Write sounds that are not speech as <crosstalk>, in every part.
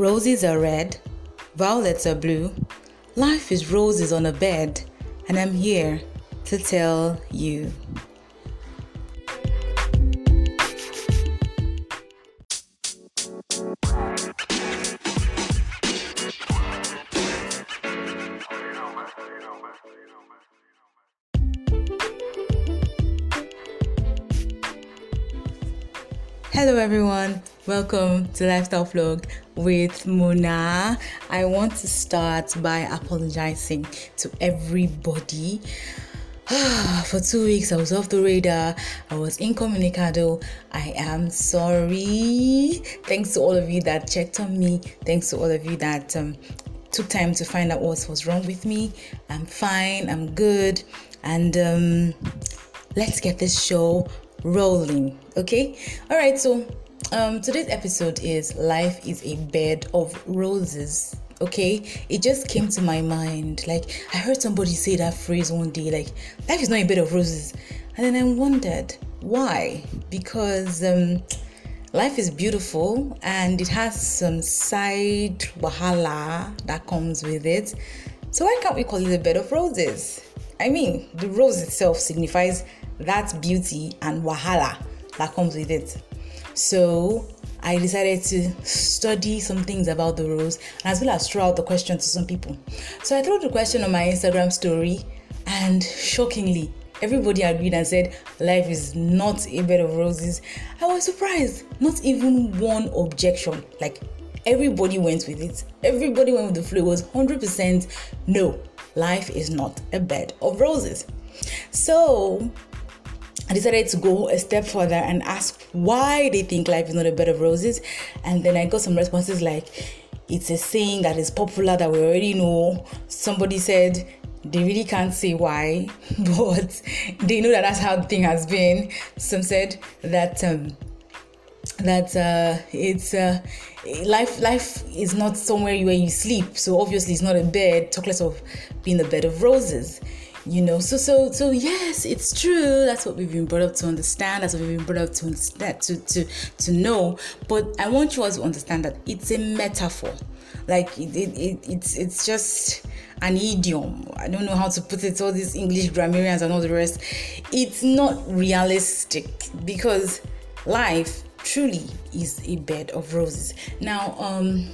Roses are red, violets are blue. Life is roses on a bed, and I'm here to tell you. Hello everyone, welcome to Lifestyle Plug with Muna. I want to start by apologizing to everybody. <sighs> For two weeks, I was off the radar. I was incommunicado. I am sorry. Thanks to all of you that checked on me. Thanks to all of you that um, took time to find out what was wrong with me. I'm fine. I'm good. And um, let's get this show rolling. Okay. All right. So um, today's episode is life is a bed of roses. Okay, it just came to my mind. Like I heard somebody say that phrase one day. Like life is not a bed of roses, and then I wondered why. Because um, life is beautiful and it has some side wahala that comes with it. So why can't we call it a bed of roses? I mean, the rose itself signifies that beauty and wahala that comes with it. So I decided to study some things about the rose as well as throw out the question to some people. So I threw the question on my Instagram story, and shockingly, everybody agreed and said life is not a bed of roses. I was surprised, not even one objection. Like everybody went with it, everybody went with the flow. It was 100% no, life is not a bed of roses. So I decided to go a step further and ask why they think life is not a bed of roses. And then I got some responses like, it's a saying that is popular that we already know. Somebody said they really can't say why, <laughs> but they know that that's how the thing has been. Some said that um, that uh, it's uh, life. Life is not somewhere where you sleep, so obviously it's not a bed. Talk less of being a bed of roses you know so so so yes it's true. That's what we've been brought up to understand. That's what we've been brought up to understand to to to know. But i want you all to understand that it's a metaphor. Like it, it, it it's it's just an idiom. I don't know how to put it all these english grammarians and all the rest. It's not realistic because life truly is a bed of roses. Now um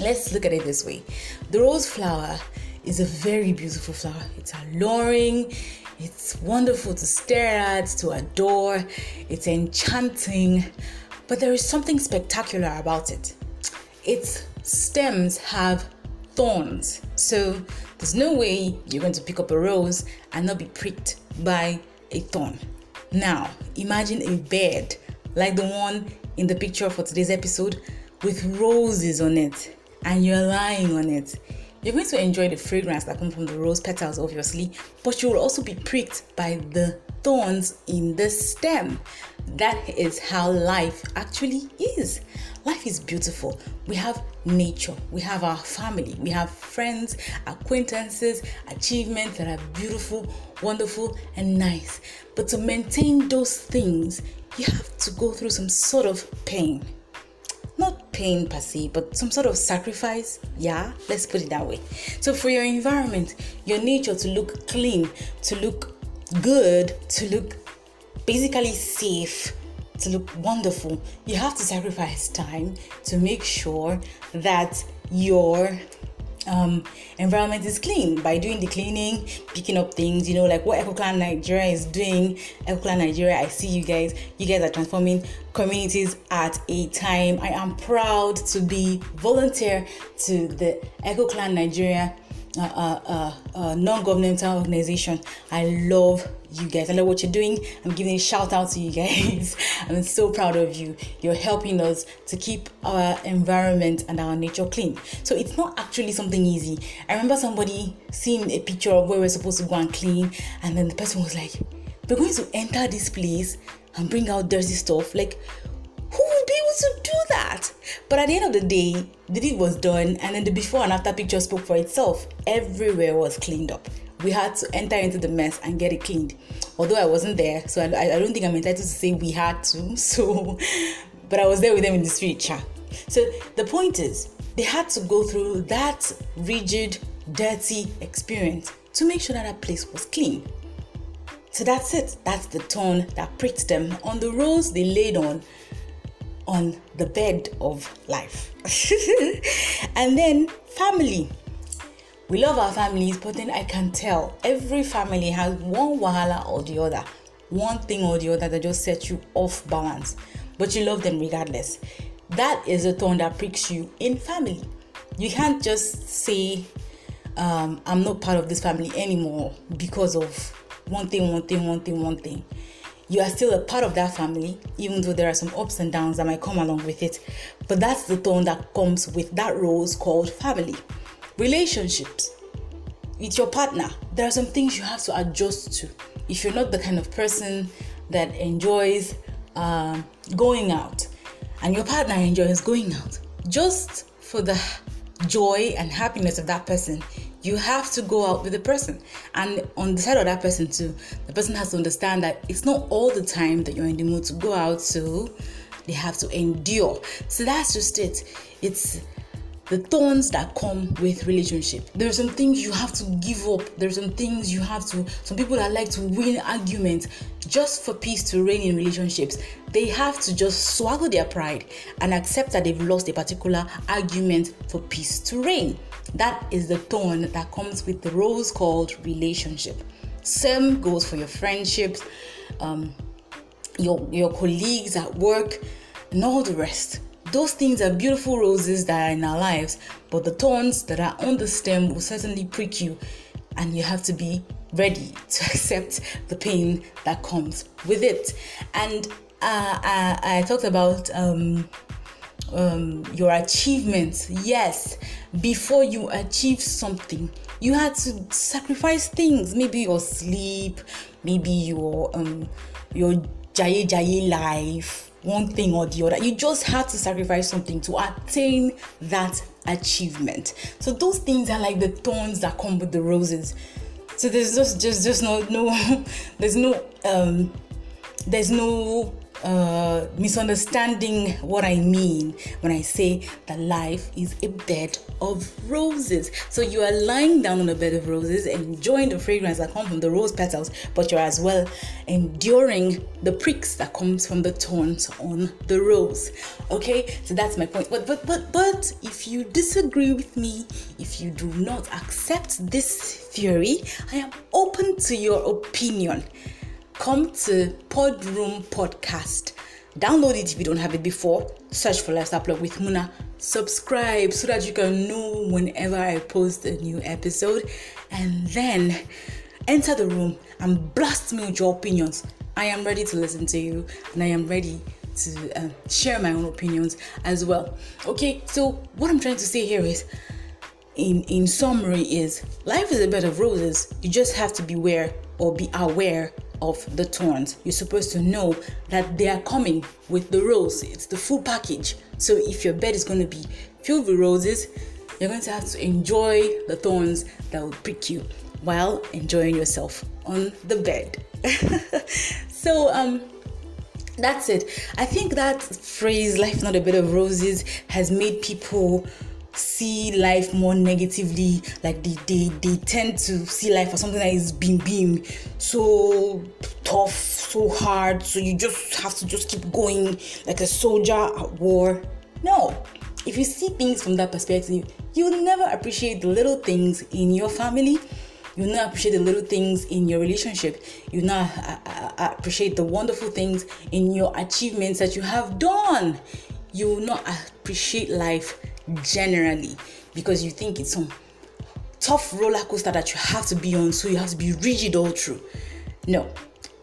let's look at it this way. The rose flower is a very beautiful flower. It's alluring, it's wonderful to stare at, to adore, it's enchanting, but there is something spectacular about it. Its stems have thorns, so there's no way you're going to pick up a rose and not be pricked by a thorn. Now, imagine a bed like the one in the picture for today's episode with roses on it, and you're lying on it you're going to enjoy the fragrance that comes from the rose petals, obviously, but you will also be pricked by the thorns in the stem. That is how life actually is. Life is beautiful. We have nature, we have our family, we have friends, acquaintances, achievements that are beautiful, wonderful, and nice. But to maintain those things, you have to go through some sort of pain pain per se, but some sort of sacrifice. Yeah, let's put it that way. So, for your environment, your nature to look clean, to look good, to look basically safe, to look wonderful, you have to sacrifice time to make sure that your um, environment is clean by doing the cleaning, picking up things, you know, like what EcoClan Nigeria is doing. EcoClan Nigeria, I see you guys. You guys are transforming communities at a time. I am proud to be volunteer to the EcoClan Nigeria uh, uh, non-governmental organization. I love you guys. I love what you're doing. I'm giving a shout out to you guys. <laughs> I'm so proud of you. You're helping us to keep our environment and our nature clean. So it's not actually something easy. I remember somebody seeing a picture of where we're supposed to go and clean, and then the person was like, "We're going to enter this place and bring out dirty stuff." Like, be able to do that? But at the end of the day, the deed was done, and then the before and after picture spoke for itself. Everywhere was cleaned up we had to enter into the mess and get it cleaned. Although I wasn't there, so I, I don't think I'm entitled to say we had to. <laughs> So, but I was there with them in the street. So the point is, they had to go through that rigid, dirty experience to make sure that that place was clean. So that's it. That's the tone that pricked them on the rose they laid on on the bed of life. <laughs> and then family. We love our families, but then I can tell every family has one wahala or the other, one thing or the other that just sets you off balance. But you love them regardless. That is a thorn that pricks you in family. You can't just say, um, I'm not part of this family anymore because of one thing, one thing, one thing, one thing you are still a part of that family, even though there are some ups and downs that might come along with it. But that's the tone that comes with that rose called family. Relationships with your partner, there are some things you have to adjust to. If you're not the kind of person that enjoys uh, going out, and your partner enjoys going out, just for the joy and happiness of that person, you have to go out with the person. And on the side of that person, too, the person has to understand that it's not all the time that you're in the mood to go out, so they have to endure. So that's just it. It's the thorns that come with relationship. There are some things you have to give up. There are some things you have to. Some people that like to win arguments just for peace to reign in relationships. They have to just swallow their pride and accept that they've lost a particular argument for peace to reign. That is the thorn that comes with the rose called relationship. Same goes for your friendships, um, your your colleagues at work, and all the rest those things are beautiful roses that are in our lives, but the thorns that are on the stem will certainly prick you, and you have to be ready <laughs> to accept the pain that comes with it. And uh, I, I, talked about um, um, your achievements. Yes, before you achieve something, you had to sacrifice things. Maybe your sleep, maybe your um, your jaye jaye life one thing or the other. You just had to sacrifice something to attain that achievement. So those things are like the thorns that come with the roses. So there's just just just no no <laughs> there's no um there's no uh, misunderstanding what I mean when I say that life is a bed of roses. So you are lying down on a bed of roses, enjoying the fragrance that comes from the rose petals, but you're as well enduring the pricks that comes from the thorns on the rose. Okay, so that's my point. But but but but if you disagree with me, if you do not accept this theory, I am open to your opinion come to Podroom Podcast. Download it if you don't have it before. Search for Lifestyle Plug with Muna. Subscribe so that you can know whenever I post a new episode. And then enter the room and blast me with your opinions. I am ready to listen to you and I am ready to uh, share my own opinions as well. Okay, so what I'm trying to say here is in in summary is life is a bed of roses. You just have to beware or be aware of the thorns. You're supposed to know that they are coming with the rose. It's the full package. So if your bed is going to be filled with roses, you're going to have to enjoy the thorns that will prick you while enjoying yourself on the bed. <laughs> so um that's it. I think that phrase life not a bed of roses has made people see life more negatively like they, they they tend to see life as something that is being being so tough so hard so you just have to just keep going like a soldier at war. No if you see things from that perspective you'll never appreciate the little things in your family. You'll not appreciate the little things in your relationship. Uh, uh, appreciate the wonderful things in your achievements that you have done. You will not appreciate life generally because you think it's some tough roller coaster that you have to be on, so you have to be rigid all through. No.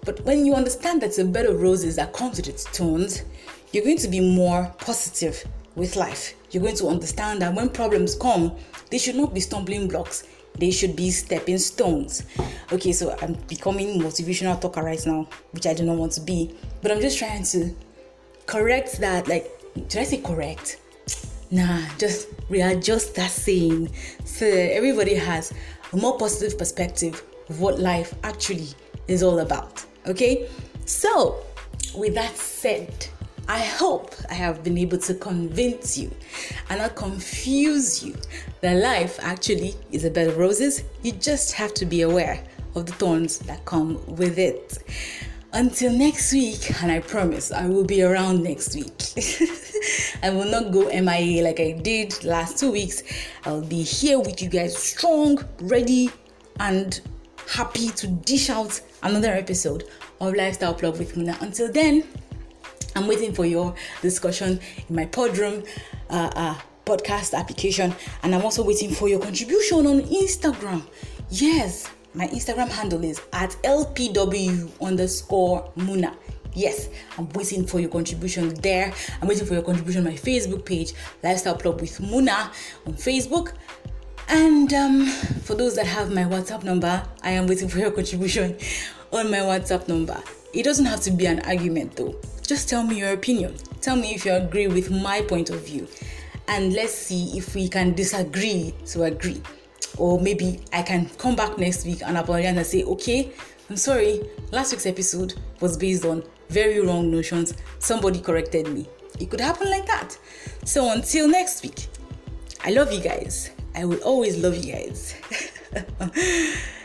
But when you understand that it's a bed of roses that comes with its tones, you're going to be more positive with life. You're going to understand that when problems come, they should not be stumbling blocks. They should be stepping stones. Okay, so I'm becoming motivational talker right now, which I do not want to be. But I'm just trying to correct that. Like, did I say correct? Nah, just readjust that saying so everybody has a more positive perspective of what life actually is all about. Okay? So, with that said, I hope I have been able to convince you and not confuse you that life actually is a bed of roses. You just have to be aware of the thorns that come with it. Until next week, and I promise I will be around next week. <laughs> I will not go MIA like I did last two weeks. I'll be here with you guys, strong, ready, and happy to dish out another episode of Lifestyle Plug with Muna. Until then, I'm waiting for your discussion in my podroom uh, uh, podcast application, and I'm also waiting for your contribution on Instagram. Yes, my Instagram handle is at lpw underscore muna. Yes, I'm waiting for your contribution there. I'm waiting for your contribution on my Facebook page, Lifestyle Plug with Muna on Facebook. And um, for those that have my WhatsApp number, I am waiting for your contribution <laughs> on my WhatsApp number. It doesn't have to be an argument though. Just tell me your opinion. Tell me if you agree with my point of view. And let's see if we can disagree to agree. Or maybe I can come back next week and apologize and say, okay, I'm sorry, last week's episode was based on very wrong notions. Somebody corrected me. It could happen like that. So until next week, I love you guys. I will always love you guys. <laughs>